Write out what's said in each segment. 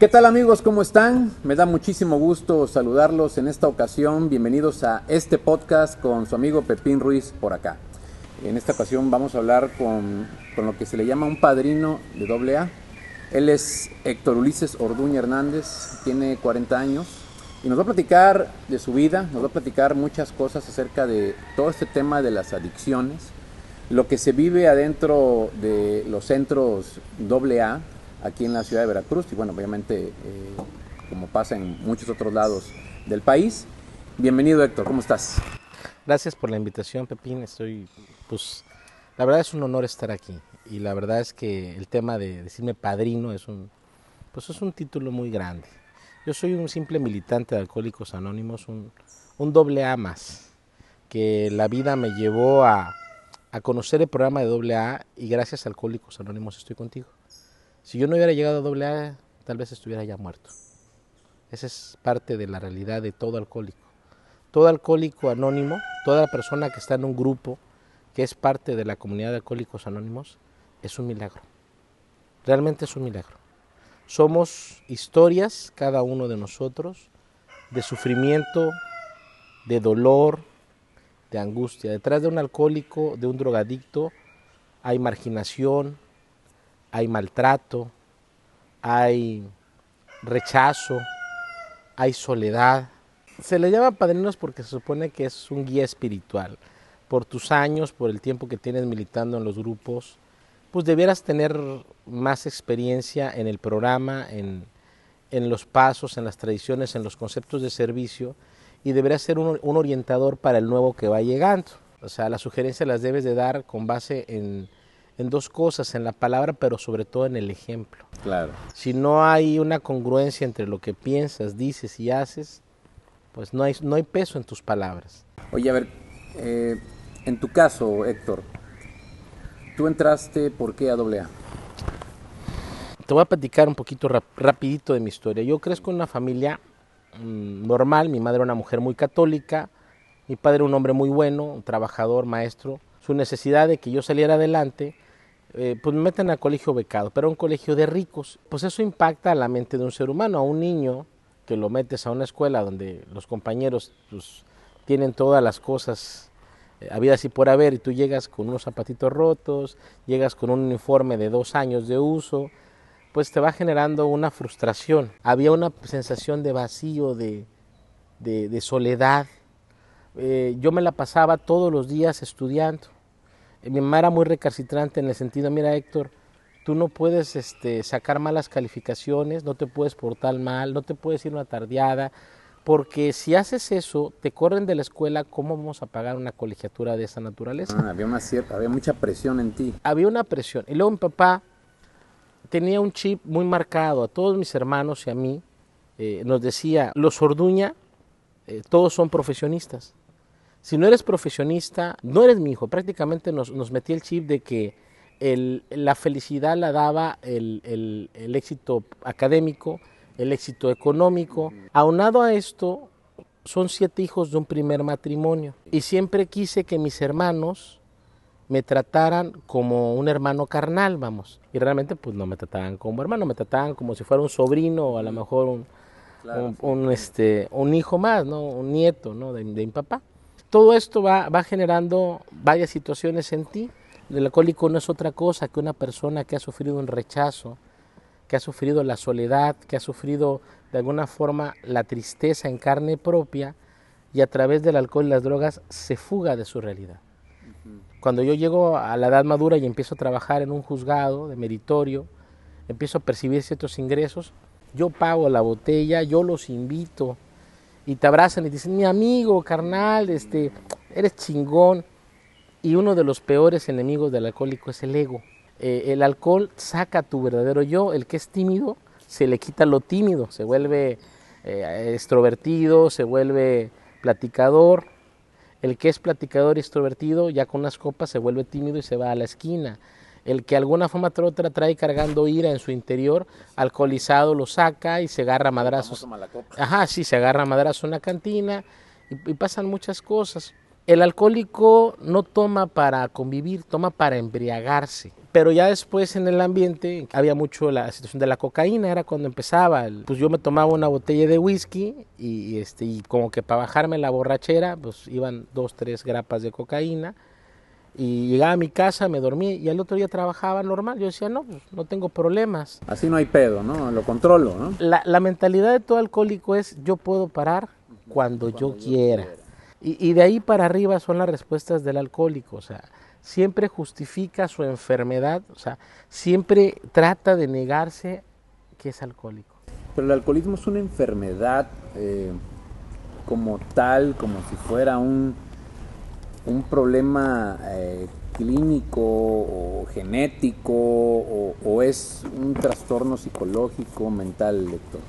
¿Qué tal amigos? ¿Cómo están? Me da muchísimo gusto saludarlos en esta ocasión. Bienvenidos a este podcast con su amigo Pepín Ruiz por acá. En esta ocasión vamos a hablar con, con lo que se le llama un padrino de AA. Él es Héctor Ulises Orduña Hernández, tiene 40 años y nos va a platicar de su vida, nos va a platicar muchas cosas acerca de todo este tema de las adicciones, lo que se vive adentro de los centros AA aquí en la ciudad de Veracruz y bueno, obviamente eh, como pasa en muchos otros lados del país. Bienvenido Héctor, ¿cómo estás? Gracias por la invitación, Pepín. Estoy, pues, la verdad es un honor estar aquí y la verdad es que el tema de decirme padrino es un, pues es un título muy grande. Yo soy un simple militante de Alcohólicos Anónimos, un, un doble A más, que la vida me llevó a, a conocer el programa de doble A y gracias a Alcohólicos Anónimos estoy contigo. Si yo no hubiera llegado a AA, tal vez estuviera ya muerto. Esa es parte de la realidad de todo alcohólico. Todo alcohólico anónimo, toda persona que está en un grupo, que es parte de la comunidad de alcohólicos anónimos, es un milagro. Realmente es un milagro. Somos historias, cada uno de nosotros, de sufrimiento, de dolor, de angustia. Detrás de un alcohólico, de un drogadicto, hay marginación, hay maltrato, hay rechazo, hay soledad. Se le llama padrinos porque se supone que es un guía espiritual. Por tus años, por el tiempo que tienes militando en los grupos, pues debieras tener más experiencia en el programa, en, en los pasos, en las tradiciones, en los conceptos de servicio y deberás ser un, un orientador para el nuevo que va llegando. O sea, las sugerencias las debes de dar con base en, en dos cosas, en la palabra, pero sobre todo en el ejemplo. Claro. Si no hay una congruencia entre lo que piensas, dices y haces, pues no hay, no hay peso en tus palabras. Oye, a ver, eh, en tu caso, Héctor, tú entraste, ¿por qué a AA? Te voy a platicar un poquito rap rapidito de mi historia. Yo crezco en una familia mmm, normal, mi madre era una mujer muy católica, mi padre un hombre muy bueno, un trabajador, maestro. Su necesidad de que yo saliera adelante eh, pues me meten al colegio becado, pero a un colegio de ricos. Pues eso impacta a la mente de un ser humano, a un niño que lo metes a una escuela donde los compañeros pues, tienen todas las cosas eh, habidas y por haber y tú llegas con unos zapatitos rotos, llegas con un uniforme de dos años de uso, pues te va generando una frustración. Había una sensación de vacío, de, de, de soledad. Eh, yo me la pasaba todos los días estudiando mi mamá era muy recalcitrante en el sentido, mira Héctor, tú no puedes este, sacar malas calificaciones, no te puedes portar mal, no te puedes ir una tardeada, porque si haces eso, te corren de la escuela, ¿cómo vamos a pagar una colegiatura de esa naturaleza? Ah, había, una cierta, había mucha presión en ti. Había una presión. Y luego mi papá tenía un chip muy marcado a todos mis hermanos y a mí. Eh, nos decía, los Orduña, eh, todos son profesionistas si no eres profesionista, no eres mi hijo. Prácticamente nos, nos metí el chip de que el, la felicidad la daba el, el, el, éxito académico, el éxito económico. Aunado a esto, son siete hijos de un primer matrimonio. Y siempre quise que mis hermanos me trataran como un hermano carnal, vamos. Y realmente pues no me trataban como hermano, me trataban como si fuera un sobrino o a lo mejor un, claro, un, sí. un, este, un hijo más, ¿no? un nieto ¿no? de, de mi papá todo esto va, va, generando varias situaciones en ti. El alcohólico no es otra cosa que una persona que ha sufrido un rechazo, que ha sufrido la soledad, que ha sufrido de alguna forma la tristeza en carne propia y a través del alcohol y las drogas se fuga de su realidad. Cuando yo llego a la edad madura y empiezo a trabajar en un juzgado de meritorio, empiezo a percibir ciertos ingresos, yo pago la botella, yo los invito y te abrazan y te dicen, mi amigo, carnal, este, eres chingón. Y uno de los peores enemigos del alcohólico es el ego. Eh, el alcohol saca tu verdadero yo, el que es tímido, se le quita lo tímido, se vuelve eh, extrovertido, se vuelve platicador. El que es platicador y extrovertido, ya con unas copas se vuelve tímido y se va a la esquina. El que alguna forma u otra trae cargando ira en su interior, alcoholizado, lo saca y se agarra a madrazos. Ajá, sí, se agarra a madrazos en una cantina y, y, pasan muchas cosas. El alcohólico no toma para convivir, toma para embriagarse. Pero ya después en el ambiente había mucho la situación de la cocaína, era cuando empezaba. Pues yo me tomaba una botella de whisky y, este, y como que para bajarme la borrachera, pues iban dos, tres grapas de cocaína. Y llegaba a mi casa, me dormía y al otro día trabajaba normal. Yo decía, no, pues no tengo problemas. Así no hay pedo, ¿no? Lo controlo, ¿no? La, la mentalidad de todo alcohólico es yo puedo parar cuando, yo, quiera. Y, y, de ahí para arriba son las respuestas del alcohólico. O sea, siempre justifica su enfermedad, o sea, siempre trata de negarse que es alcohólico. Pero el alcoholismo es una enfermedad eh, como tal, como si fuera un, un problema eh, clínico o genético o, o, es un trastorno psicológico, mental, lector.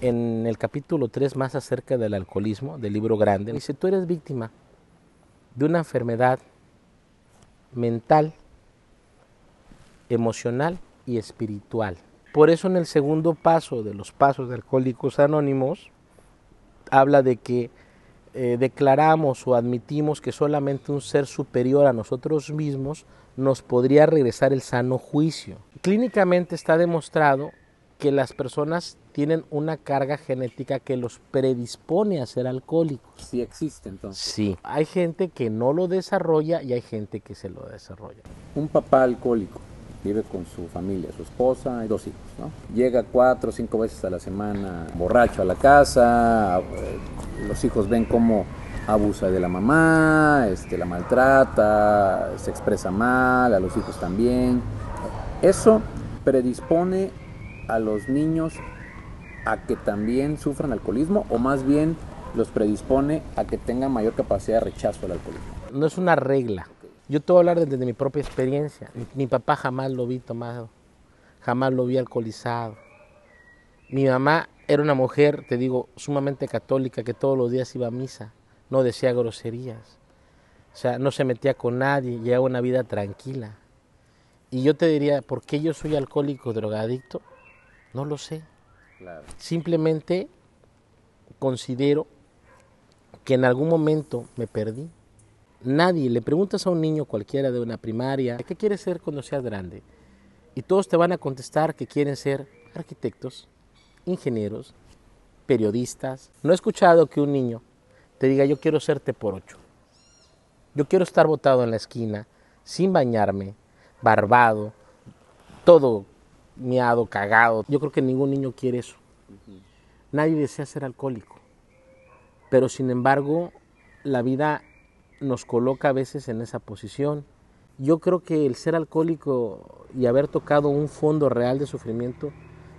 En el capítulo 3, más acerca del alcoholismo, del libro grande, dice, tú eres víctima de una enfermedad mental, emocional y espiritual. Por eso en el segundo paso de los pasos de Alcohólicos Anónimos habla de que eh, declaramos o admitimos que solamente un ser superior a nosotros mismos nos podría regresar el sano juicio. Clínicamente está demostrado que las personas tienen una carga genética que los predispone a ser alcohólicos. Sí existe entonces. Sí, hay gente que no lo desarrolla y hay gente que se lo desarrolla. Un papá alcohólico vive con su familia, su esposa y dos hijos, ¿no? Llega cuatro o cinco veces a la semana borracho a la casa, eh, los hijos ven cómo abusa de la mamá, este, la maltrata, se expresa mal, a los hijos también. Eso predispone a los niños a que también sufran alcoholismo o más bien los predispone a que tengan mayor capacidad de rechazo al alcoholismo? No es una regla. Yo te voy a hablar desde mi propia experiencia. Mi, mi, papá jamás lo vi tomado, jamás lo vi alcoholizado. Mi mamá era una mujer, te digo, sumamente católica que todos los días iba a misa, no decía groserías, o sea, no se metía con nadie, llevaba una vida tranquila. Y yo te diría, ¿por qué yo soy alcohólico, drogadicto? No lo sé. Claro. Simplemente considero que en algún momento me perdí. Nadie, le preguntas a un niño cualquiera de una primaria, ¿qué quieres ser cuando seas grande? Y todos te van a contestar que quieren ser arquitectos, ingenieros, periodistas. No he escuchado que un niño te diga yo quiero serte por ocho. Yo quiero estar botado en la esquina, sin bañarme, barbado, todo miado, cagado. Yo creo que ningún niño quiere eso. Nadie desea ser alcohólico. Pero sin embargo, la vida nos coloca a veces en esa posición. Yo creo que el ser alcohólico y haber tocado un fondo real de sufrimiento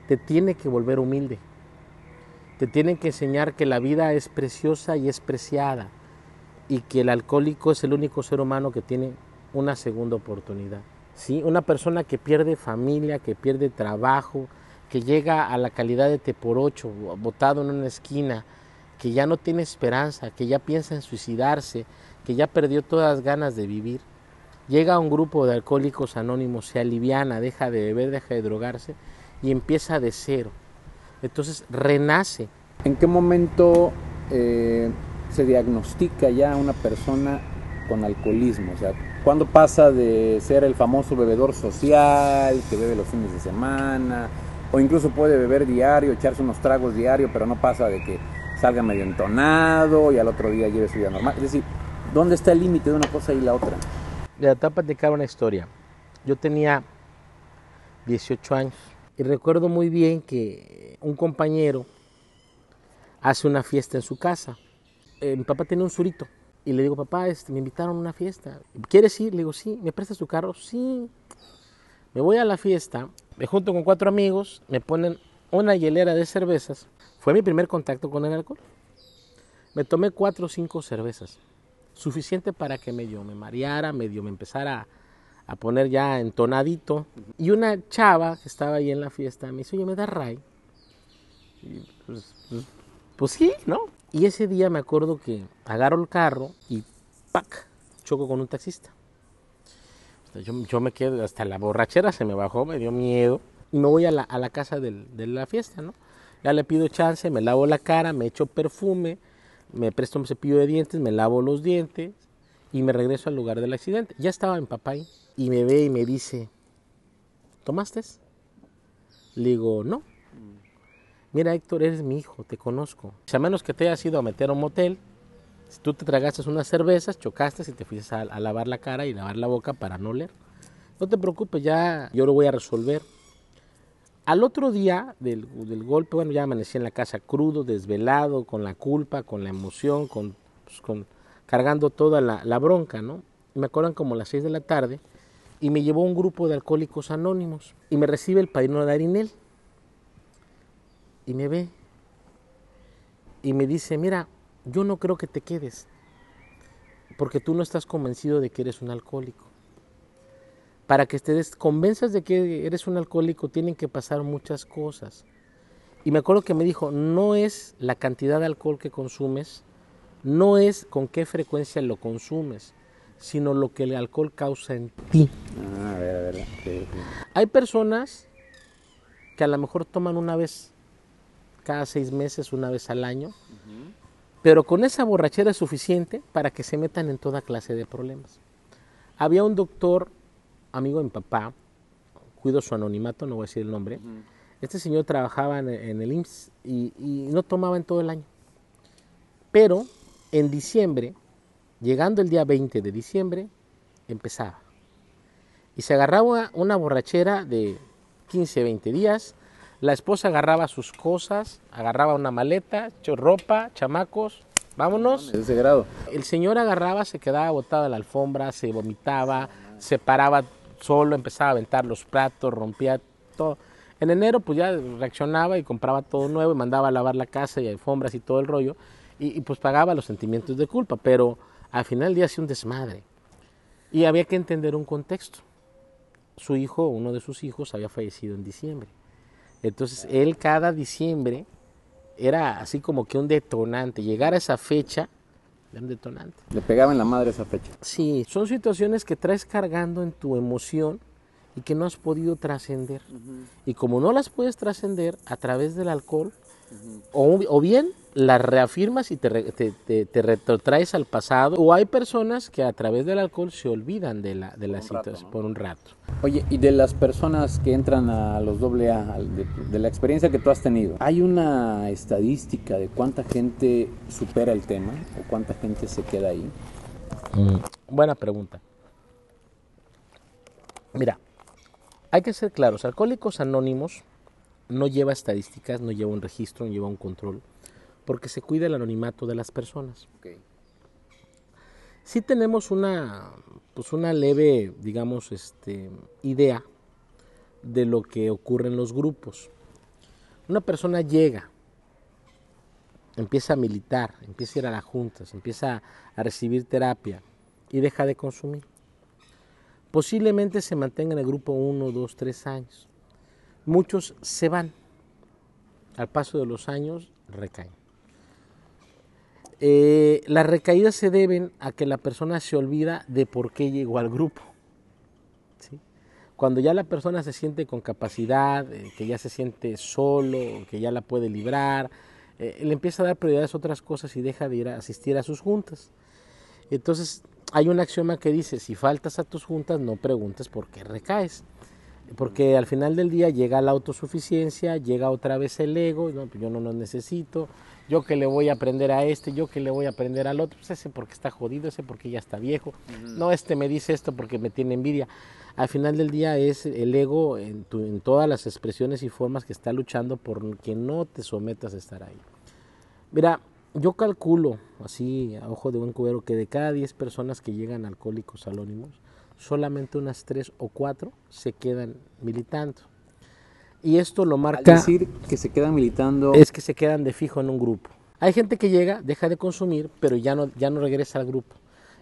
te tiene que volver humilde. Te tiene que enseñar que la vida es preciosa y es preciada y que el alcohólico es el único ser humano que tiene una segunda oportunidad. ¿sí? Una persona que pierde familia, que pierde trabajo, que llega a la calidad de te por ocho, botado en una esquina, que ya no tiene esperanza, que ya piensa en suicidarse, que ya perdió todas ganas de vivir. Llega a un grupo de alcohólicos anónimos, se aliviana, deja de beber, deja de drogarse y empieza de cero. Entonces renace. ¿En qué momento eh, se diagnostica ya una persona con alcoholismo? O sea, ¿cuándo pasa de ser el famoso bebedor social que bebe los fines de semana? O incluso puede beber diario, echarse unos tragos diario, pero no pasa de que salga medio entonado y al otro día lleve su vida normal. Es decir, ¿dónde está el límite de una cosa y la otra? Le voy a platicar una historia. Yo tenía 18 años y recuerdo muy bien que un compañero hace una fiesta en su casa. Eh, mi papá tenía un surito y le digo, papá, este, me invitaron a una fiesta. ¿Quieres ir? Le digo, sí. ¿Me prestas tu carro? Sí. Me voy a la fiesta, me junto con cuatro amigos, me ponen una hielera de cervezas. Fue mi primer contacto con el alcohol. Me tomé cuatro o cinco cervezas. Suficiente para que medio me mareara, medio me empezara a, poner ya entonadito. Y una chava que estaba ahí en la fiesta me dice, oye, ¿me da ray? Pues, pues, pues sí, ¿no? Y ese día me acuerdo que agarro el carro y ¡pac! choco con un taxista. Yo, yo, me quedo, hasta la borrachera se me bajó, me dio miedo. Y me voy a la, a la casa del, de la fiesta, ¿no? Ya le pido chance, me lavo la cara, me echo perfume, me presto un cepillo de dientes, me lavo los dientes y me regreso al lugar del accidente. Ya estaba papá ahí y me ve y me dice, ¿tomaste? Le digo, no. Mira, Héctor, eres mi hijo, te conozco. Si a menos que te hayas ido a meter a un motel, si tú te tragaste unas cervezas, chocaste y te fuiste a, a lavar la cara y lavar la boca para no leer. No te preocupes, ya yo lo voy a resolver. Al otro día del, del, golpe, bueno, ya amanecí en la casa crudo, desvelado, con la culpa, con la emoción, con, pues, cargando toda la, la, bronca, ¿no? Me acuerdan como las 6 de la tarde y me llevó un grupo de alcohólicos anónimos y me recibe el padrino Darinel y me ve y me dice, mira, yo no creo que te quedes, porque tú no estás convencido de que eres un alcohólico. Para que te convenzas de que eres un alcohólico tienen que pasar muchas cosas. Y me acuerdo que me dijo, no es la cantidad de alcohol que consumes, no es con qué frecuencia lo consumes, sino lo que el alcohol causa en ti. Ah, a ver, a ver. Sí, sí. Hay personas que a lo mejor toman una vez cada seis meses, una vez al año, uh -huh. pero con esa borrachera es suficiente para que se metan en toda clase de problemas. Había un doctor, amigo de mi papá, cuido su anonimato, no voy a decir el nombre, uh -huh. este señor trabajaba en, en el IMSS y, y no tomaba en todo el año. Pero en diciembre, llegando el día 20 de diciembre, empezaba. Y se agarraba una borrachera de 15, 20 días, la esposa agarraba sus cosas, agarraba una maleta, ropa, chamacos, vámonos. De ese grado. El señor agarraba, se quedaba botado en la alfombra, se vomitaba, se paraba solo, empezaba a aventar los platos, rompía todo. En enero pues ya reaccionaba y compraba todo nuevo y mandaba a lavar la casa y alfombras y todo el rollo. Y, y pues pagaba los sentimientos de culpa, pero al final del día hacía un desmadre. Y había que entender un contexto. Su hijo, uno de sus hijos, había fallecido en diciembre. Entonces él cada diciembre era así como que un detonante. Llegar a esa fecha era un detonante. Le pegaba en la madre esa fecha. Sí, son situaciones que traes cargando en tu emoción y que no has podido trascender. Uh -huh. Y como no las puedes trascender a través del alcohol, uh -huh. o, o, bien las reafirmas y te, te, te, te, retrotraes al pasado, o hay personas que a través del alcohol se olvidan de la, de la situación ¿no? por un rato. Oye, y de las personas que entran a los AA, de, de, la experiencia que tú has tenido, ¿hay una estadística de cuánta gente supera el tema o cuánta gente se queda ahí? Mm, buena pregunta. Mira, hay que ser claros, Alcohólicos Anónimos no lleva estadísticas, no lleva un registro, no lleva un control, porque se cuida el anonimato de las personas. Okay. Sí tenemos una, pues una leve, digamos, este, idea de lo que ocurre en los grupos. Una persona llega, empieza a militar, empieza a ir a las juntas, empieza a recibir terapia y deja de consumir. Posiblemente se mantenga en el grupo uno, dos, tres años. Muchos se van. Al paso de los años recaen. Eh, las recaídas se deben a que la persona se olvida de por qué llegó al grupo. Cuando ya la persona se siente con capacidad, eh, que ya se siente solo, que ya la puede librar, eh, le empieza a dar prioridades a otras cosas y deja de ir a asistir a sus juntas. Entonces, hay un axioma que dice, si faltas a tus juntas, no preguntes por qué recaes. Porque al final del día llega la autosuficiencia, llega otra vez el ego, no, yo no lo necesito, yo que le voy a aprender a este, yo que le voy a aprender al otro, pues ese porque está jodido, ese porque ya está viejo, uh -huh. no, este me dice esto porque me tiene envidia. Al final del día es el ego en, tu, en todas las expresiones y formas que está luchando por que no te sometas a estar ahí. Mira, yo calculo, así a ojo de buen cubero, que de cada 10 personas que llegan a Alcohólicos Anónimos, solamente unas 3 o 4 se quedan militando. Y esto lo marca... Al decir que se quedan militando... Es que se quedan de fijo en un grupo. Hay gente que llega, deja de consumir, pero ya no, ya no regresa al grupo.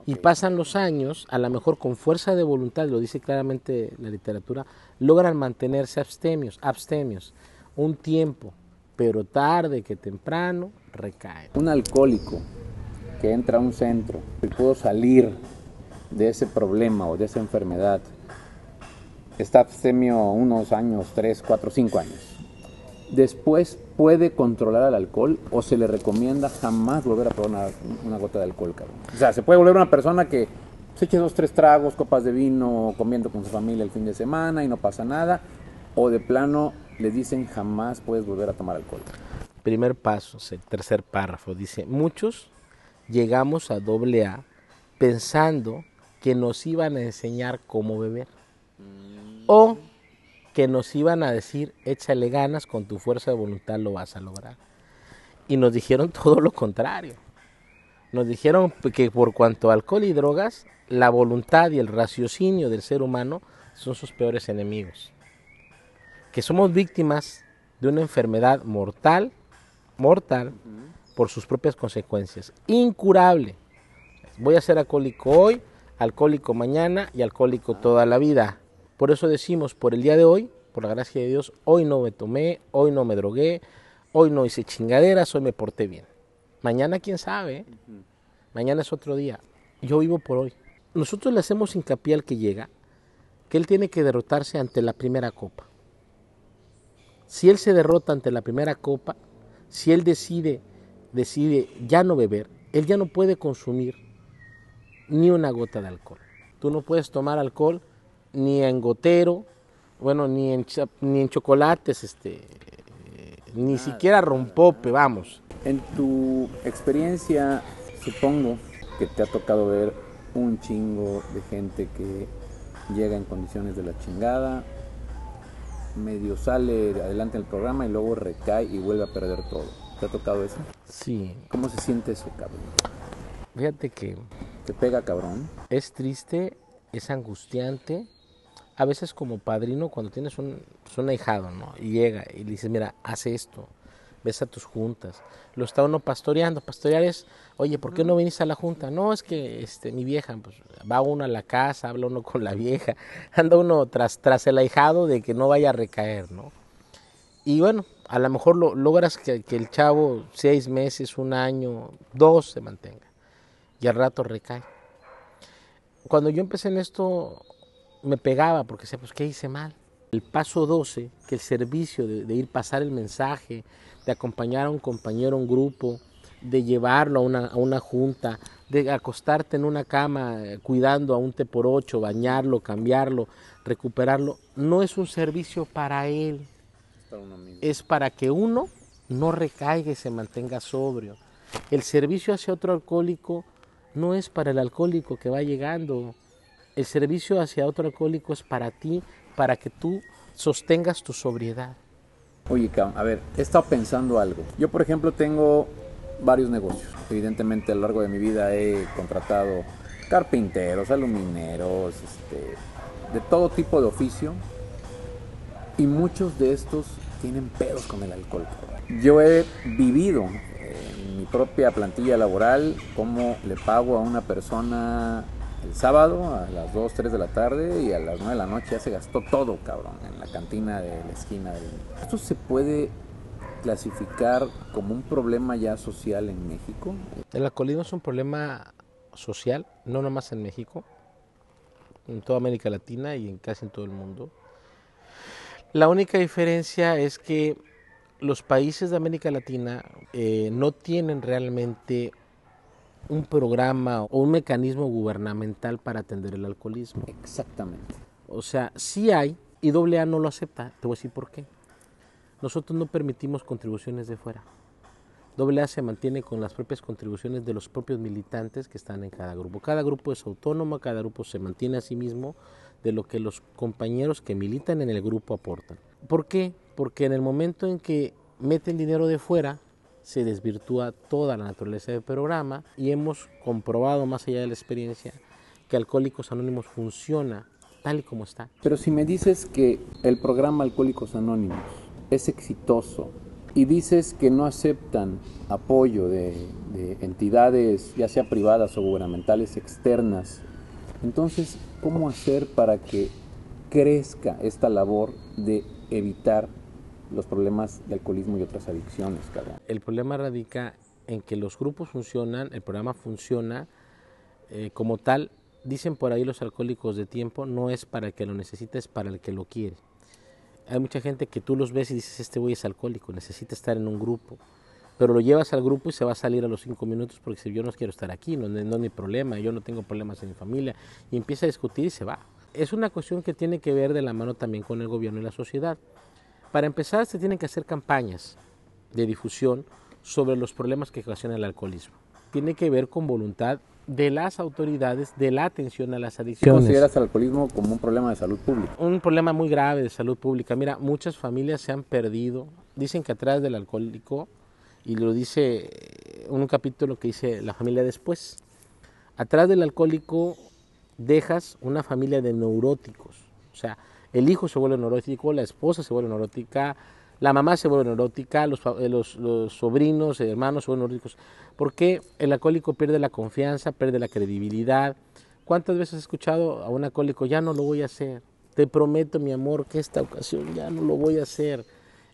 Y pasan los años, a lo mejor con fuerza de voluntad, lo dice claramente la literatura, logran mantenerse abstemios, abstemios un tiempo, pero tarde que temprano recaen. Un alcohólico que entra a un centro y pudo salir de ese problema o de esa enfermedad, está abstemio unos años, 3, 4, 5 años. después puede controlar al alcohol o se le recomienda jamás volver a probar una, gota de alcohol, cabrón. O sea, se puede volver una persona que se eche dos, tres tragos, copas de vino, comiendo con su familia el fin de semana y no pasa nada, o de plano le dicen jamás puedes volver a tomar alcohol. Primer paso, el tercer párrafo, dice, muchos llegamos a doble A pensando que nos iban a enseñar cómo beber. O que nos iban a decir, échale ganas, con tu fuerza de voluntad lo vas a lograr. Y nos dijeron todo lo contrario. Nos dijeron que por cuanto a alcohol y drogas, la voluntad y el raciocinio del ser humano son sus peores enemigos. Que somos víctimas de una enfermedad mortal, mortal, por sus propias consecuencias, incurable. Voy a ser alcohólico hoy, alcohólico mañana y alcohólico toda la vida. Por eso decimos, por el día de hoy, por la gracia de Dios, hoy no me tomé, hoy no me drogué, hoy no hice chingaderas, hoy me porté bien. Mañana quién sabe, ¿eh? mañana es otro día. Yo vivo por hoy. Nosotros le hacemos hincapié al que llega que él tiene que derrotarse ante la primera copa. Si él se derrota ante la primera copa, si él decide, decide ya no beber, él ya no puede consumir ni una gota de alcohol. Tú no puedes tomar alcohol ni en gotero, bueno, ni en, ni en chocolates, este, ni siquiera rompope, vamos. En tu experiencia, supongo que te ha tocado ver un chingo de gente que llega en condiciones de la chingada, medio sale adelante en el programa y luego recae y vuelve a perder todo. ¿Te ha tocado eso? Sí. ¿Cómo se siente eso, cabrón? Fíjate que te pega cabrón. Es triste, es angustiante. A veces como padrino, cuando tienes un, un ahijado, ¿no? Y llega y le dices, mira, haz esto, ves a tus juntas. Lo está uno pastoreando. Pastorear es, oye, ¿por qué no viniste a la junta? No, es que este, mi vieja, pues va uno a la casa, habla uno con la vieja, anda uno tras, tras el ahijado de que no vaya a recaer, ¿no? Y bueno, a lo mejor lo, logras que, que el chavo seis meses, un año, dos se mantenga y al rato recae. Cuando yo empecé en esto me pegaba porque decía, pues, ¿qué hice mal? El paso 12, que el servicio de, de ir pasar el mensaje, de acompañar a un compañero, a un grupo, de llevarlo a una, a una, junta, de acostarte en una cama eh, cuidando a un T por ocho, bañarlo, cambiarlo, recuperarlo, no es un servicio para él, es para que uno no recaiga y se mantenga sobrio. El servicio hacia otro alcohólico no es para el alcohólico que va llegando. El servicio hacia otro alcohólico es para ti, para que tú sostengas tu sobriedad. Oye, a ver, he estado pensando algo. Yo, por ejemplo, tengo varios negocios. Evidentemente, a lo largo de mi vida he contratado carpinteros, alumineros, este, de todo tipo de oficio. Y muchos de estos tienen pedos con el alcohol. Yo he vivido mi propia plantilla laboral, cómo le pago a una persona el sábado a las 2, 3 de la tarde y a las 9 de la noche ya se gastó todo, cabrón, en la cantina de la esquina. ¿Esto se puede clasificar como un problema ya social en México? El alcoholismo es un problema social, no nomás en México, en toda América Latina y en casi en todo el mundo. La única diferencia es que los países de América Latina eh, no tienen realmente un programa o un mecanismo gubernamental para atender el alcoholismo. Exactamente. O sea, sí hay y AA no lo acepta. Te voy a decir por qué. Nosotros no permitimos contribuciones de fuera. AA se mantiene con las propias contribuciones de los propios militantes que están en cada grupo. Cada grupo es autónomo, cada grupo se mantiene a sí mismo de lo que los compañeros que militan en el grupo aportan. ¿Por qué? Porque en el momento en que meten dinero de fuera, se desvirtúa toda la naturaleza del programa y hemos comprobado más allá de la experiencia que Alcohólicos Anónimos funciona tal y como está. Pero si me dices que el programa Alcohólicos Anónimos es exitoso y dices que no aceptan apoyo de, de entidades, ya sea privadas o gubernamentales externas, entonces, ¿cómo hacer para que crezca esta labor de evitar los problemas de alcoholismo y otras adicciones. El problema radica en que los grupos funcionan, el programa funciona eh, como tal. Dicen por ahí los alcohólicos de tiempo, no es para el que lo necesita, es para el que lo quiere. Hay mucha gente que tú los ves y dices, este güey es alcohólico, necesita estar en un grupo. Pero lo llevas al grupo y se va a salir a los cinco minutos porque si yo no quiero estar aquí, no, no mi problema, yo no tengo problemas en mi familia. Y empieza a discutir y se va. Es una cuestión que tiene que ver de la mano también con el gobierno y la sociedad. Para empezar, se tienen que hacer campañas de difusión sobre los problemas que ocasiona el alcoholismo. Tiene que ver con voluntad de las autoridades de la atención a las adicciones. ¿Consideras el alcoholismo como un problema de salud pública? Un problema muy grave de salud pública. Mira, muchas familias se han perdido. Dicen que atrás del alcohólico, y lo dice en un capítulo que dice La familia después, atrás del alcohólico dejas una familia de neuróticos. O sea, el hijo se vuelve neurótico, la esposa se vuelve neurótica, la mamá se vuelve neurótica, los, los, los sobrinos, hermanos se vuelven neuróticos. Porque el alcohólico pierde la confianza, pierde la credibilidad. ¿Cuántas veces has escuchado a un alcohólico, ya no lo voy a hacer? Te prometo, mi amor, que esta ocasión ya no lo voy a hacer.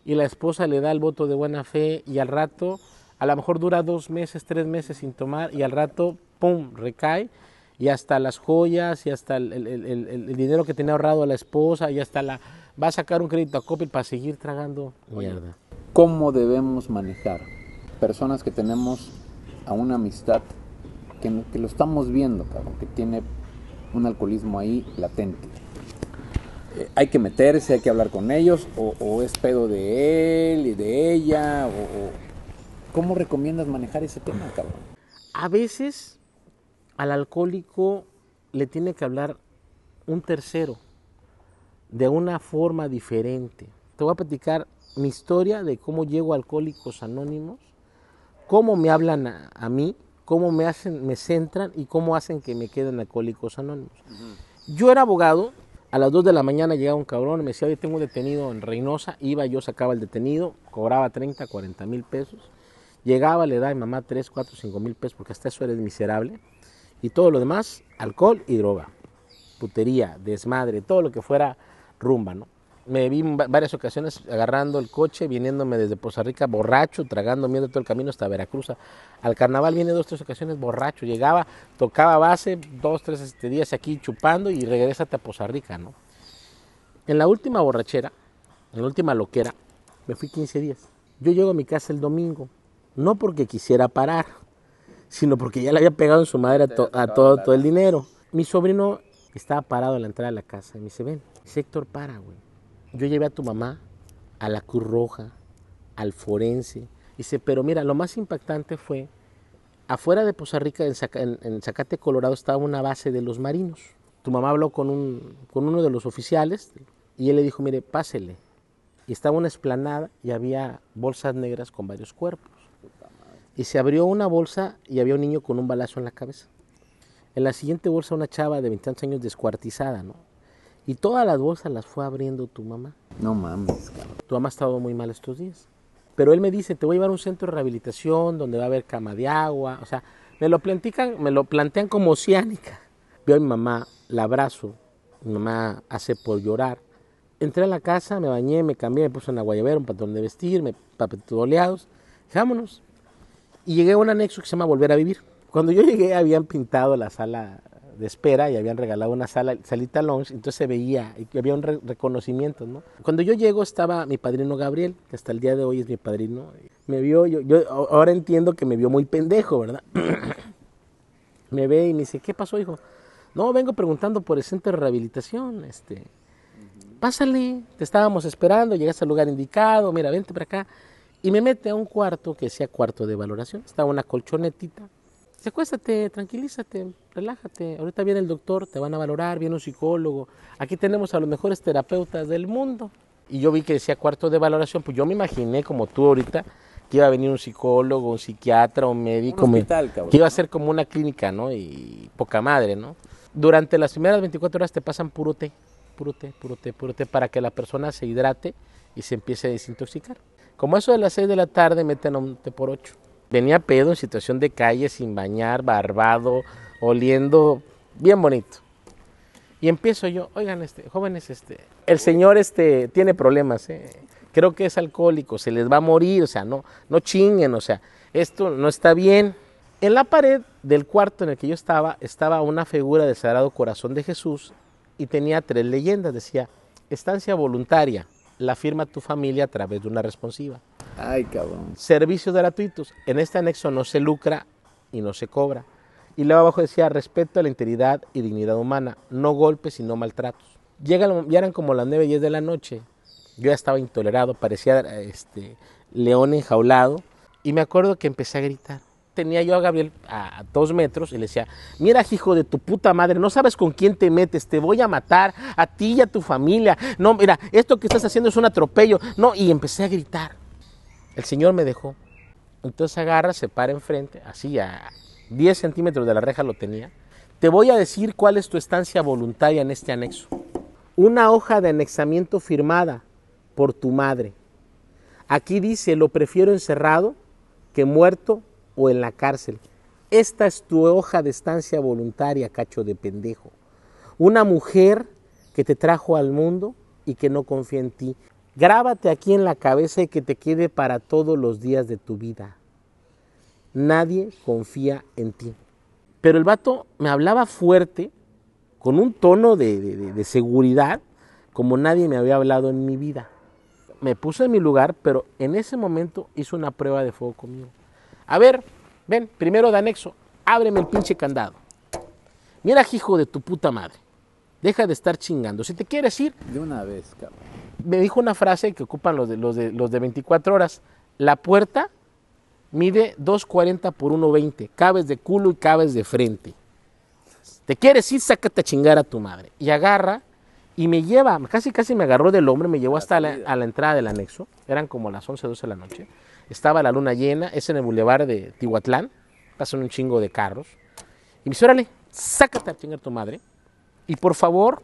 Y la esposa le da el voto de buena fe y al rato, a lo mejor dura dos meses, tres meses sin tomar y al rato, ¡pum!, recae y hasta las joyas y hasta el, el, el, el dinero que tenía ahorrado a la esposa y hasta la va a sacar un crédito a Coppel para seguir tragando mierda. ¿Cómo debemos manejar personas que tenemos a una amistad que, que lo estamos viendo, cabrón, que tiene un alcoholismo ahí latente? Eh, ¿Hay que meterse, hay que hablar con ellos o, o, es pedo de él y de ella? O, o, ¿Cómo recomiendas manejar ese tema, cabrón? A veces al alcohólico le tiene que hablar un tercero de una forma diferente. Te voy a platicar mi historia de cómo llego a Alcohólicos Anónimos, cómo me hablan a, a mí, cómo me hacen, me centran y cómo hacen que me queden Alcohólicos Anónimos. Uh -huh. Yo era abogado, a las 2 de la mañana llegaba un cabrón me decía, oye, tengo un detenido en Reynosa, iba, yo sacaba el detenido, cobraba 30, 40 mil pesos, llegaba, le daba a mi mamá 3, 4, 5 mil pesos, porque hasta eso eres miserable, y todo lo demás, alcohol y droga, putería, desmadre, todo lo que fuera rumba, ¿no? Me vi en varias ocasiones agarrando el coche, viniéndome desde Poza Rica borracho, tragando miedo todo el camino hasta Veracruz. Al carnaval viene dos, tres ocasiones borracho. Llegaba, tocaba base, dos, tres este, días aquí chupando y regresate a Poza Rica, ¿no? En la última borrachera, en la última loquera, me fui 15 días. Yo llego a mi casa el domingo, no porque quisiera parar, sino porque ya le había pegado en su madre a, to a todo, todo el dinero. Mi sobrino estaba parado a la entrada de la casa y me dice, ven, Sector, para, güey. Yo llevé a tu mamá a la Cruz Roja, al forense. Dice, pero mira, lo más impactante fue, afuera de Poza Rica, en, Zac en, en Zacate, Colorado, estaba una base de los marinos. Tu mamá habló con, un, con uno de los oficiales y él le dijo, mire, pásele. Y estaba una esplanada y había bolsas negras con varios cuerpos. Y se abrió una bolsa y había un niño con un balazo en la cabeza. En la siguiente bolsa una chava de 20 años descuartizada, ¿no? Y todas las bolsas las fue abriendo tu mamá. No mames, cabrón. Tu mamá ha estado muy mal estos días. Pero él me dice, te voy a llevar a un centro de rehabilitación donde va a haber cama de agua. O sea, me lo plantean, me lo plantean como oceánica. Veo a mi mamá, la abrazo. Mi mamá hace por llorar. Entré a la casa, me bañé, me cambié, me puse una guayabera, un patrón de vestir, me papetudoleados. Vámonos. Y llegué a un anexo que se llama Volver a Vivir. Cuando yo llegué habían pintado la sala de espera y habían regalado una sala, salita lounge, entonces se veía y había un re reconocimiento, ¿no? Cuando yo llego estaba mi padrino Gabriel, que hasta el día de hoy es mi padrino, me vio, yo, yo ahora entiendo que me vio muy pendejo, ¿verdad? me ve y me dice, ¿qué pasó, hijo? No, vengo preguntando por el centro de rehabilitación, este, pásale, te estábamos esperando, llegaste al lugar indicado, mira, vente para acá. Y me mete a un cuarto que sea cuarto de valoración, estaba una colchonetita, acuéstate, tranquilízate, relájate. Ahorita viene el doctor, te van a valorar, viene un psicólogo. Aquí tenemos a los mejores terapeutas del mundo. Y yo vi que decía cuarto de valoración, pues yo me imaginé como tú ahorita que iba a venir un psicólogo, un psiquiatra, un médico, un hospital, cabrón. que iba a ser como una clínica, ¿no? Y poca madre, ¿no? Durante las primeras 24 horas te pasan puro té, puro té, puro té, puro té para que la persona se hidrate y se empiece a desintoxicar. Como eso de las 6 de la tarde meten a un té por 8 venía pedo en situación de calle, sin bañar, barbado, oliendo, bien bonito. Y empiezo yo, oigan, este, jóvenes, este, el señor este, tiene problemas, ¿eh? creo que es alcohólico, se les va a morir, o sea, no, no chinguen, o sea, esto no está bien. En la pared del cuarto en el que yo estaba, estaba una figura del Sagrado Corazón de Jesús y tenía tres leyendas, decía, estancia voluntaria, la firma tu familia a través de una responsiva. Ay, cabrón. Servicios gratuitos. En este anexo no se lucra y no se cobra. Y luego abajo decía respeto a la integridad y dignidad humana, no golpes y no maltratos. Llegan, ya eran como las 9, 10 de la noche. Yo ya estaba intolerado, parecía este, león enjaulado. Y me acuerdo que empecé a gritar. Tenía yo a Gabriel a, dos metros y le decía, mira hijo de tu puta madre, no sabes con quién te metes, te voy a matar a ti y a tu familia. No, mira, esto que estás haciendo es un atropello. No, y empecé a gritar. El señor me dejó. Entonces agarra, se para enfrente, así a 10 centímetros de la reja lo tenía. Te voy a decir cuál es tu estancia voluntaria en este anexo. Una hoja de anexamiento firmada por tu madre. Aquí dice, lo prefiero encerrado que muerto o en la cárcel. Esta es tu hoja de estancia voluntaria, cacho de pendejo. Una mujer que te trajo al mundo y que no confía en ti. Grábate aquí en la cabeza y que te quede para todos los días de tu vida. Nadie confía en ti. Pero el vato me hablaba fuerte, con un tono de, de, seguridad, como nadie me había hablado en mi vida. Me puse en mi lugar, pero en ese momento hizo una prueba de fuego conmigo. A ver, ven, primero de anexo, ábreme el pinche candado. Mira, hijo de tu puta madre. Deja de estar chingando. Si te quieres ir. De una vez, cabrón. Me dijo una frase que ocupan los de, los de, los de 24 horas. La puerta mide 2.40 por 1.20. Cabes de culo y cabes de frente. Te quieres ir, sácate a chingar a tu madre. Y agarra y me lleva, casi casi me agarró del hombre, me llevó hasta la, a la entrada del anexo. Eran como las 11, 12 de la noche. Estaba la luna llena, es en el bulevar de Tihuatlán. Pasan un chingo de carros. Y me dice, órale, sácate a chingar tu madre. Y por favor,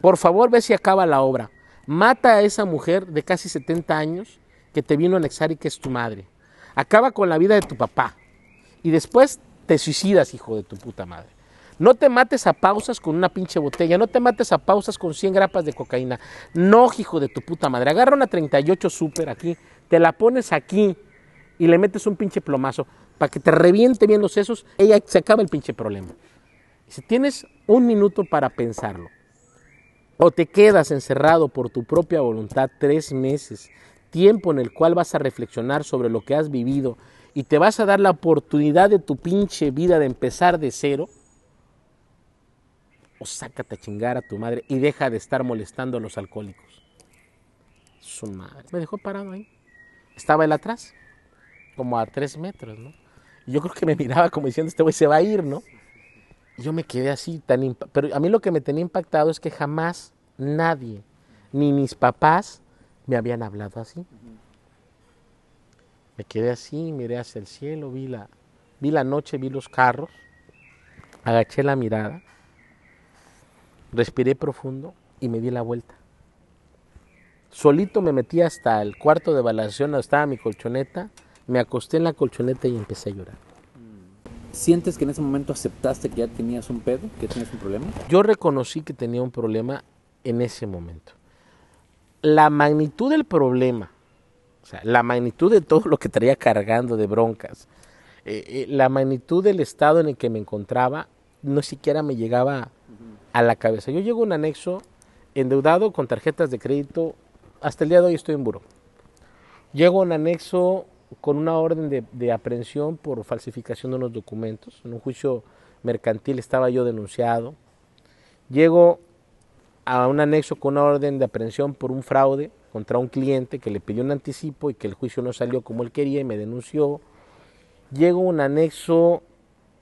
por favor, ve si acaba la obra. Mata a esa mujer de casi 70 años que te vino a anexar y que es tu madre. Acaba con la vida de tu papá. Y después te suicidas, hijo de tu puta madre. No te mates a pausas con una pinche botella. No te mates a pausas con 100 grapas de cocaína. No, hijo de tu puta madre. Agarra una 38 super aquí, te la pones aquí y le metes un pinche plomazo para que te reviente bien los sesos. Ella se acaba el pinche problema. Si tienes un minuto para pensarlo, o te quedas encerrado por tu propia voluntad tres meses, tiempo en el cual vas a reflexionar sobre lo que has vivido y te vas a dar la oportunidad de tu pinche vida de empezar de cero, o sácate a chingar a tu madre y deja de estar molestando a los alcohólicos. Su madre. Me dejó parado ahí. Estaba él atrás, como a tres metros, ¿no? Y yo creo que me miraba como diciendo, este güey se va a ir, ¿no? Y yo me quedé así tan... Pero a mí lo que me tenía impactado es que jamás nadie, ni mis papás, me habían hablado así. Me quedé así, miré hacia el cielo, vi la, vi la noche, vi los carros, agaché la mirada, respiré profundo y me di la vuelta. Solito me metí hasta el cuarto de valoración donde estaba mi colchoneta, me acosté en la colchoneta y empecé a llorar. ¿Sientes que en ese momento aceptaste que ya tenías un pedo, que tenías un problema? Yo reconocí que tenía un problema en ese momento. La magnitud del problema, o sea, la magnitud de todo lo que traía cargando de broncas, eh, eh, la magnitud del estado en el que me encontraba, no siquiera me llegaba a la cabeza. Yo llego a un anexo endeudado con tarjetas de crédito, hasta el día de hoy estoy en buro. Llego a un anexo con una orden de, de, aprehensión por falsificación de unos documentos. En un juicio mercantil estaba yo denunciado. Llego a un anexo con una orden de aprehensión por un fraude contra un cliente que le pidió un anticipo y que el juicio no salió como él quería y me denunció. Llego a un anexo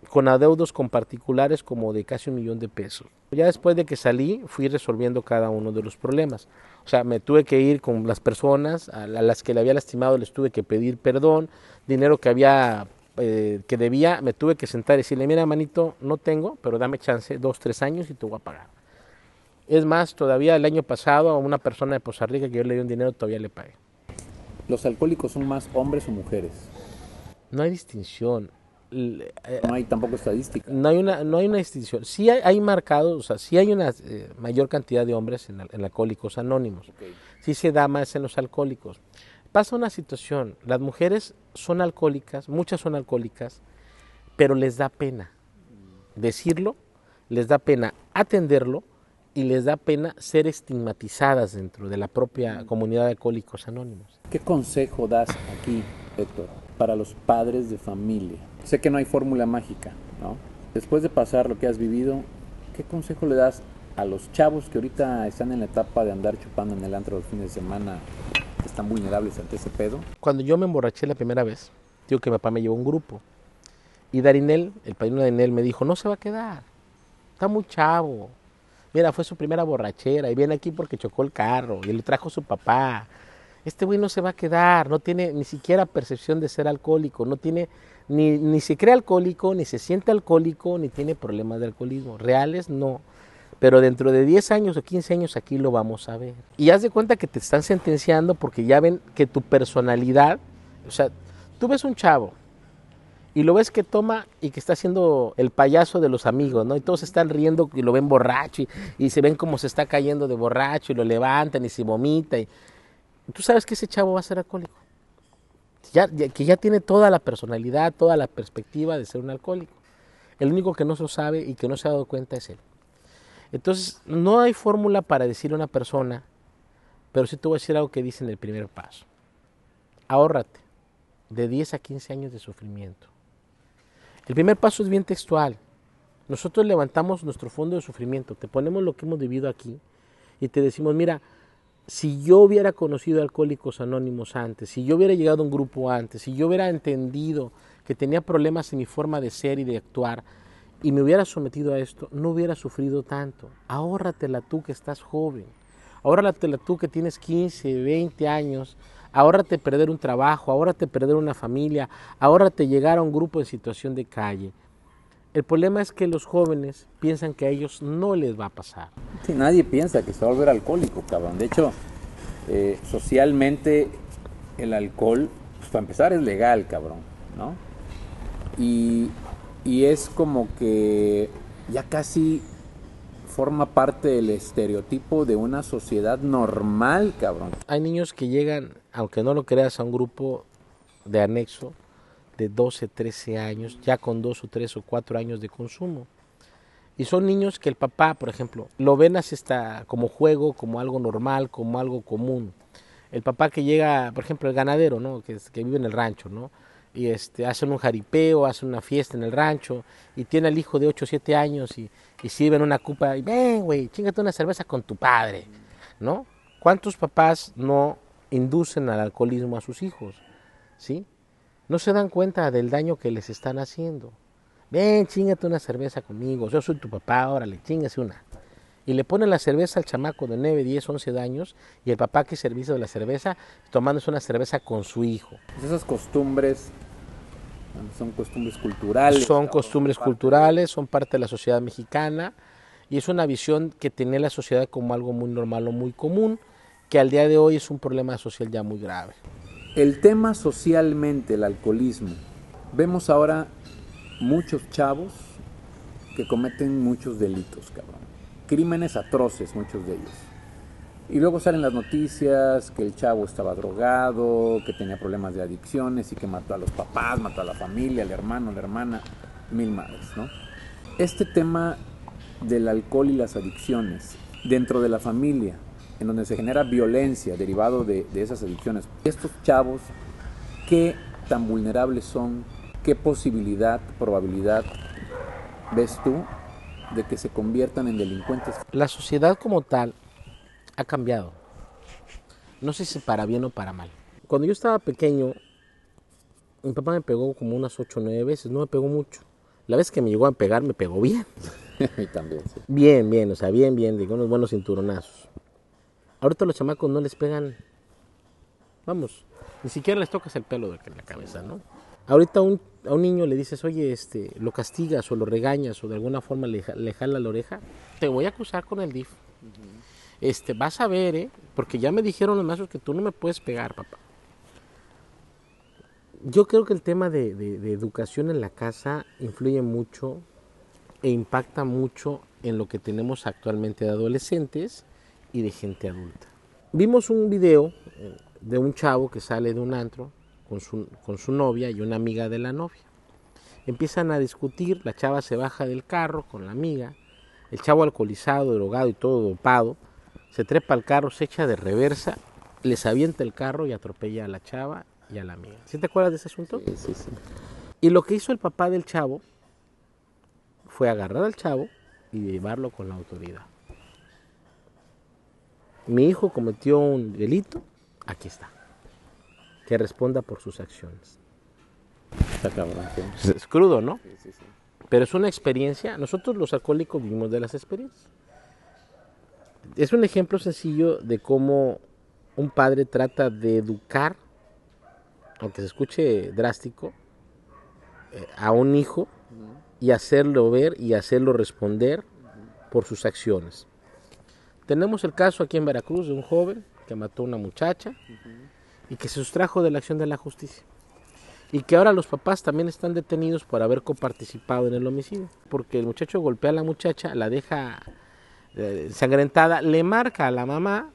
con adeudos con particulares como de casi un millón de pesos. Ya después de que salí, fui resolviendo cada uno de los problemas. O sea, me tuve que ir con las personas a las que le había lastimado, les tuve que pedir perdón, dinero que había, eh, que debía, me tuve que sentar y decirle, mira, manito, no tengo, pero dame chance, dos, tres años y te voy a pagar. Es más, todavía el año pasado a una persona de Poza Rica que yo le di un dinero, todavía le pagué. ¿Los alcohólicos son más hombres o mujeres? No hay distinción. No hay tampoco estadística. No hay una, no hay una distinción. Sí hay, hay marcados, o sea, sí hay una eh, mayor cantidad de hombres en, en alcohólicos anónimos. Okay. Sí se da más en los alcohólicos. Pasa una situación, las mujeres son alcohólicas, muchas son alcohólicas, pero les da pena decirlo, les da pena atenderlo y les da pena ser estigmatizadas dentro de la propia comunidad de alcohólicos anónimos. ¿Qué consejo das aquí, Héctor, para los padres de familia? Sé que no hay fórmula mágica, ¿no? Después de pasar lo que has vivido, ¿qué consejo le das a los chavos que ahorita están en la etapa de andar chupando en el antro los fines de semana, que están vulnerables ante ese pedo? Cuando yo me emborraché la primera vez, digo que mi papá me llevó un grupo. Y Darinel, el padrino de Darinel, me dijo, no se va a quedar, está muy chavo. Mira, fue su primera borrachera y viene aquí porque chocó el carro y le trajo su papá. Este güey no se va a quedar, no tiene ni siquiera percepción de ser alcohólico, no tiene, ni, ni se cree alcohólico, ni se siente alcohólico, ni tiene problemas de alcoholismo. Reales no. Pero dentro de 10 años o 15 años aquí lo vamos a ver. Y haz de cuenta que te están sentenciando porque ya ven que tu personalidad, o sea, tú ves un chavo y lo ves que toma y que está haciendo el payaso de los amigos, ¿no? Y todos están riendo y lo ven borracho y, y se ven como se está cayendo de borracho y lo levantan y se vomita. Y, tú sabes que ese chavo va a ser alcohólico. Ya, ya, que ya tiene toda la personalidad, toda la perspectiva de ser un alcohólico. El único que no se lo sabe y que no se ha dado cuenta es él. Entonces, no hay fórmula para decir a una persona, pero sí te voy a decir algo que dice en el primer paso. Ahórrate de 10 a 15 años de sufrimiento. El primer paso es bien textual. Nosotros levantamos nuestro fondo de sufrimiento, te ponemos lo que hemos vivido aquí y te decimos, mira, si yo hubiera conocido Alcohólicos Anónimos antes, si yo hubiera llegado a un grupo antes, si yo hubiera entendido que tenía problemas en mi forma de ser y de actuar y me hubiera sometido a esto, no hubiera sufrido tanto. Ahórratela tú que estás joven. Ahórratela tú que tienes 15, 20 años. Ahórrate perder un trabajo, ahórrate perder una familia, ahórrate llegar a un grupo en situación de calle. El problema es que los jóvenes piensan que a ellos no les va a pasar. Sí, nadie piensa que se va a volver alcohólico, cabrón. De hecho, eh, socialmente el alcohol, pues para empezar, es legal, cabrón, ¿no? Y, y es como que ya casi forma parte del estereotipo de una sociedad normal, cabrón. Hay niños que llegan, aunque no lo creas, a un grupo de anexo de 12, 13 años, ya con dos o tres o cuatro años de consumo. Y son niños que el papá, por ejemplo, lo ven así está como juego, como algo normal, como algo común. El papá que llega, por ejemplo, el ganadero, ¿no? Que, que vive en el rancho, ¿no? Y este, hacen un jaripeo, hacen una fiesta en el rancho y tiene al hijo de 8 o 7 años y, y sirven una copa y ven, güey, chingate una cerveza con tu padre, ¿no? ¿Cuántos papás no inducen al alcoholismo a sus hijos? ¿Sí? No se dan cuenta del daño que les están haciendo. Ven, chingate una cerveza conmigo, yo soy tu papá, órale, chingase una. Y le ponen la cerveza al chamaco de 9, 10, 11 años y el papá que servicio de la cerveza tomándose una cerveza con su hijo. Esas costumbres son costumbres culturales. Son costumbres culturales, son parte de la sociedad mexicana y es una visión que tiene la sociedad como algo muy normal o muy común, que al día de hoy es un problema social ya muy grave. El tema socialmente, el alcoholismo, vemos ahora muchos chavos que cometen muchos delitos, cabrón. Crímenes atroces, muchos de ellos. Y luego salen las noticias que el chavo estaba drogado, que tenía problemas de adicciones y que mató a los papás, mató a la familia, al hermano, la hermana, mil madres, ¿no? Este tema del alcohol y las adicciones dentro de la familia, en donde se genera violencia derivado de, de esas adicciones, estos chavos, ¿qué tan vulnerables son? ¿Qué posibilidad, probabilidad ves tú de que se conviertan en delincuentes? La sociedad como tal ha cambiado. No sé si para bien o para mal. Cuando yo estaba pequeño, mi papá me pegó como unas 8 o 9 veces, no me pegó mucho. La vez que me llegó a pegar, me pegó bien. y también, sí. Bien, bien, o sea, bien, bien, digo, unos buenos cinturonazos. Ahorita los chamacos no les pegan, vamos, ni siquiera les tocas el pelo de la cabeza, ¿no? Ahorita a un, a un niño le dices, oye, este, lo castigas o lo regañas o de alguna forma le, le jala la oreja, te voy a acusar con el DIF. Uh -huh. Este, vas a ver, ¿eh? Porque ya me dijeron los maestros que tú no me puedes pegar, papá. Yo creo que el tema de, de, de educación en la casa influye mucho e impacta mucho en lo que tenemos actualmente de adolescentes y de gente adulta. Vimos un video de un chavo que sale de un antro con su, con su novia y una amiga de la novia. Empiezan a discutir, la chava se baja del carro con la amiga, El chavo alcoholizado, drogado y todo dopado, se trepa al carro, se echa de reversa, les avienta el carro y atropella a la chava y a la amiga. ¿Sí te acuerdas de ese asunto? Sí, sí, sí. Y lo que hizo el papá del chavo fue agarrar al chavo y llevarlo con la autoridad. Mi hijo cometió un delito, aquí está. Que responda por sus acciones. Está cabrón. sí. Es crudo, ¿no? Sí, sí, sí. Pero es una experiencia. Nosotros los alcohólicos vivimos de las experiencias. Es un ejemplo sencillo de cómo un padre trata de educar, aunque se escuche drástico, eh, a un hijo y hacerlo ver y hacerlo responder por sus acciones. Tenemos el caso aquí en Veracruz de un joven que mató a una muchacha y que se sustrajo de la acción de la justicia. Y que ahora los papás también están detenidos por haber coparticipado en el homicidio. Porque el muchacho golpea a la muchacha, la deja eh, ensangrentada, le marca a la mamá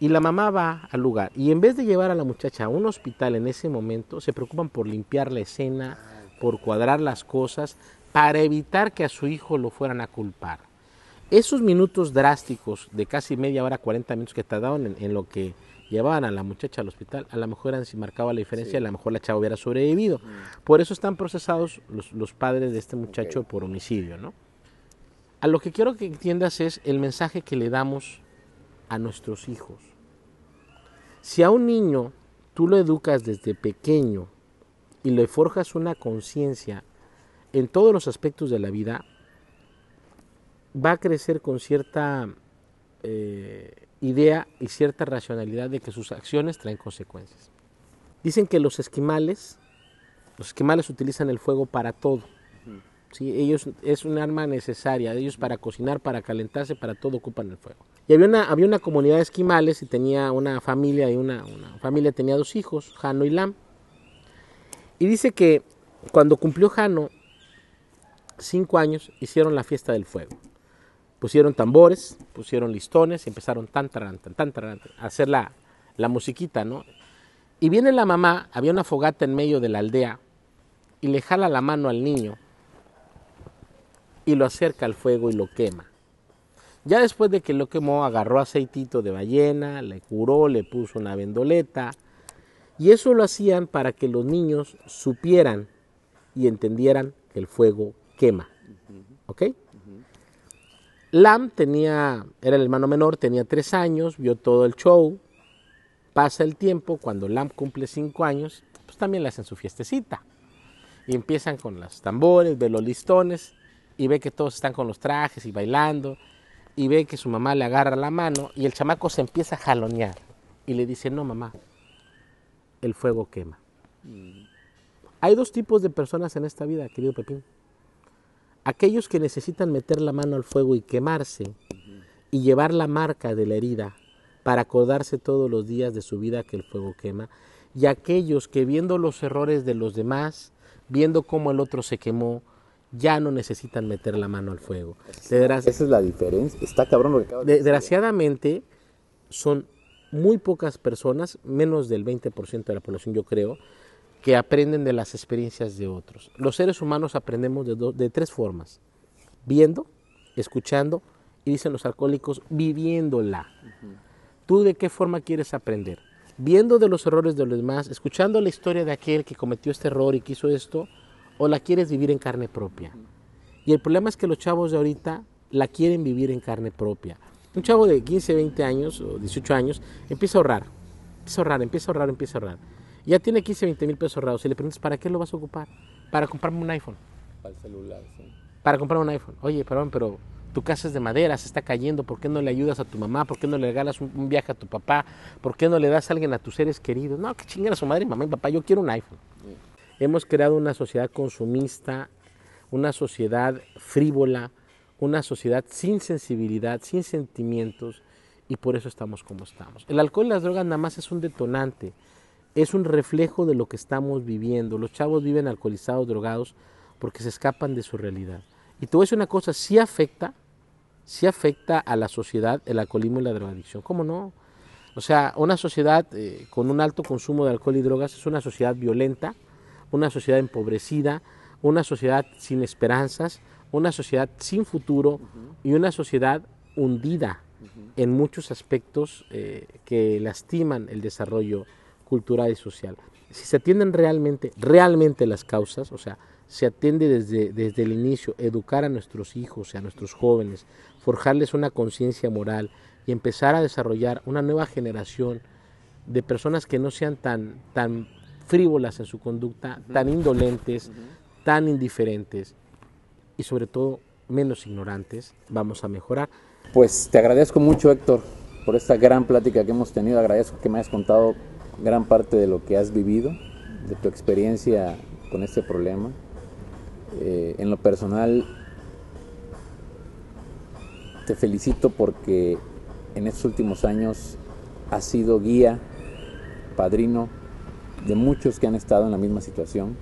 y la mamá va al lugar. Y en vez de llevar a la muchacha a un hospital en ese momento, se preocupan por limpiar la escena, por cuadrar las cosas, para evitar que a su hijo lo fueran a culpar. Esos minutos drásticos de casi media hora, 40 minutos que tardaban en, en lo que llevaban a la muchacha al hospital, a lo mejor eran si marcaba la diferencia, Sí. a lo mejor la chava hubiera sobrevivido. Por eso están procesados los, los padres de este muchacho por homicidio, ¿no? A lo que quiero que entiendas es el mensaje que le damos a nuestros hijos. Si a un niño tú lo educas desde pequeño y le forjas una conciencia en todos los aspectos de la vida, va a crecer con cierta eh, idea y cierta racionalidad de que sus acciones traen consecuencias. Dicen que los esquimales, los esquimales utilizan el fuego para todo. ¿sí? Ellos es un arma necesaria, ellos para cocinar, para calentarse, para todo ocupan el fuego. Y había una, había una comunidad de esquimales y tenía una familia, y una, una familia tenía dos hijos, Jano y Lam. Y dice que cuando cumplió Jano cinco años, hicieron la fiesta del fuego. Pusieron tambores, pusieron listones y empezaron tan, tan, tan, taran, a hacer la, la musiquita, ¿no? Y viene la mamá, había una fogata en medio de la aldea, y le jala la mano al niño y lo acerca al fuego y lo quema. Ya después de que lo quemó, agarró aceitito de ballena, le curó, le puso una vendoleta, y eso lo hacían para que los niños supieran y entendieran que el fuego quema. ¿Ok? Lam tenía, era el hermano menor, tenía tres años, vio todo el show. Pasa el tiempo, cuando Lam cumple cinco años, pues también le hacen su fiestecita. Y empiezan con los tambores, ve los listones, y ve que todos están con los trajes y bailando, y ve que su mamá le agarra la mano, y el chamaco se empieza a jalonear. Y le dice, no mamá, el fuego quema. Hay dos tipos de personas en esta vida, querido Pepín. Aquellos que necesitan meter la mano al fuego y quemarse y llevar la marca de la herida para acordarse todos los días de su vida que el fuego quema. Y aquellos que viendo los errores de los demás, viendo cómo el otro se quemó, ya no necesitan meter la mano al fuego. Esa es la diferencia. Está cabrón lo que acabas de decir. Desgraciadamente, son muy pocas personas, menos del 20% de la población yo creo, que aprenden de las experiencias de otros. Los seres humanos aprendemos de, do- de tres formas. Viendo, escuchando y dicen los alcohólicos, viviéndola. ¿Tú de qué forma quieres aprender? ¿Viendo de los errores de los demás, escuchando la historia de aquel que cometió este error y que hizo esto, o la quieres vivir en carne propia? Y el problema es que los chavos de ahorita la quieren vivir en carne propia. Un chavo de 15, 20 años o 18 años empieza a ahorrar, empieza a ahorrar, empieza a ahorrar, empieza a ahorrar. Ya tiene 15, 20 mil pesos ahorrados. Y le preguntas, ¿para qué lo vas a ocupar? Para comprarme un iPhone. Para el celular, sí. Para comprar un iPhone. Oye, perdón, pero tu casa es de madera, se está cayendo. ¿Por qué no le ayudas a tu mamá? ¿Por qué no le regalas un, un viaje a tu papá? ¿Por qué no le das a alguien a tus seres queridos? No, que chinguen a su madre, mamá y papá. Yo quiero un iPhone. Hemos creado una sociedad consumista, una sociedad frívola, una sociedad sin sensibilidad, sin sentimientos, y por eso estamos como estamos. El alcohol y las drogas nada más es un detonante, es un reflejo de lo que estamos viviendo. Los chavos viven alcoholizados, drogados, porque se escapan de su realidad. Y te voy a decir una cosa, sí afecta, sí afecta a la sociedad el alcoholismo y la drogadicción. ¿Cómo no? O sea, una sociedad eh, con un alto consumo de alcohol y drogas es una sociedad violenta, una sociedad empobrecida, una sociedad sin esperanzas, una sociedad sin futuro y una sociedad hundida en muchos aspectos eh, que lastiman el desarrollo cultural y social. Si se atienden realmente, realmente las causas, o sea, se atiende desde, desde el inicio, educar a nuestros hijos y a nuestros jóvenes, forjarles una conciencia moral y empezar a desarrollar una nueva generación de personas que no sean tan, tan frívolas en su conducta, tan indolentes, tan indiferentes y sobre todo menos ignorantes, vamos a mejorar. Pues te agradezco mucho Héctor por esta gran plática que hemos tenido, agradezco que me hayas contado gran parte de lo que has vivido, de tu experiencia con este problema. Eh, en lo personal, te felicito porque en estos últimos años has sido guía, padrino de muchos que han estado en la misma situación.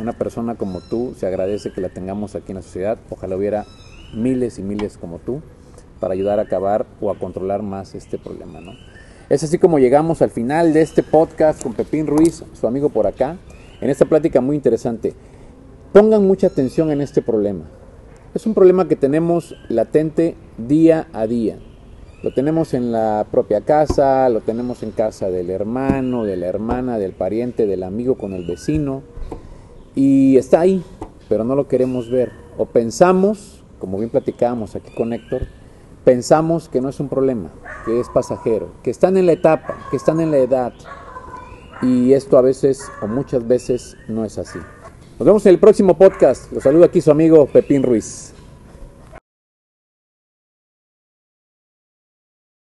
Una persona como tú se agradece que la tengamos aquí en la sociedad. Ojalá hubiera miles y miles como tú para ayudar a acabar o a controlar más este problema. ¿no? Es así como llegamos al final de este podcast con Pepín Ruiz, su amigo por acá, en esta plática muy interesante. Pongan mucha atención en este problema. Es un problema que tenemos latente día a día. Lo tenemos en la propia casa, lo tenemos en casa del hermano, de la hermana, del pariente, del amigo con el vecino. Y está ahí, pero no lo queremos ver. O pensamos, como bien platicábamos aquí con Héctor, pensamos que no es un problema, que es pasajero, que están en la etapa, que están en la edad. Y esto a veces o muchas veces no es así. Nos vemos en el próximo podcast. Los saludo aquí su amigo Pepín Ruiz.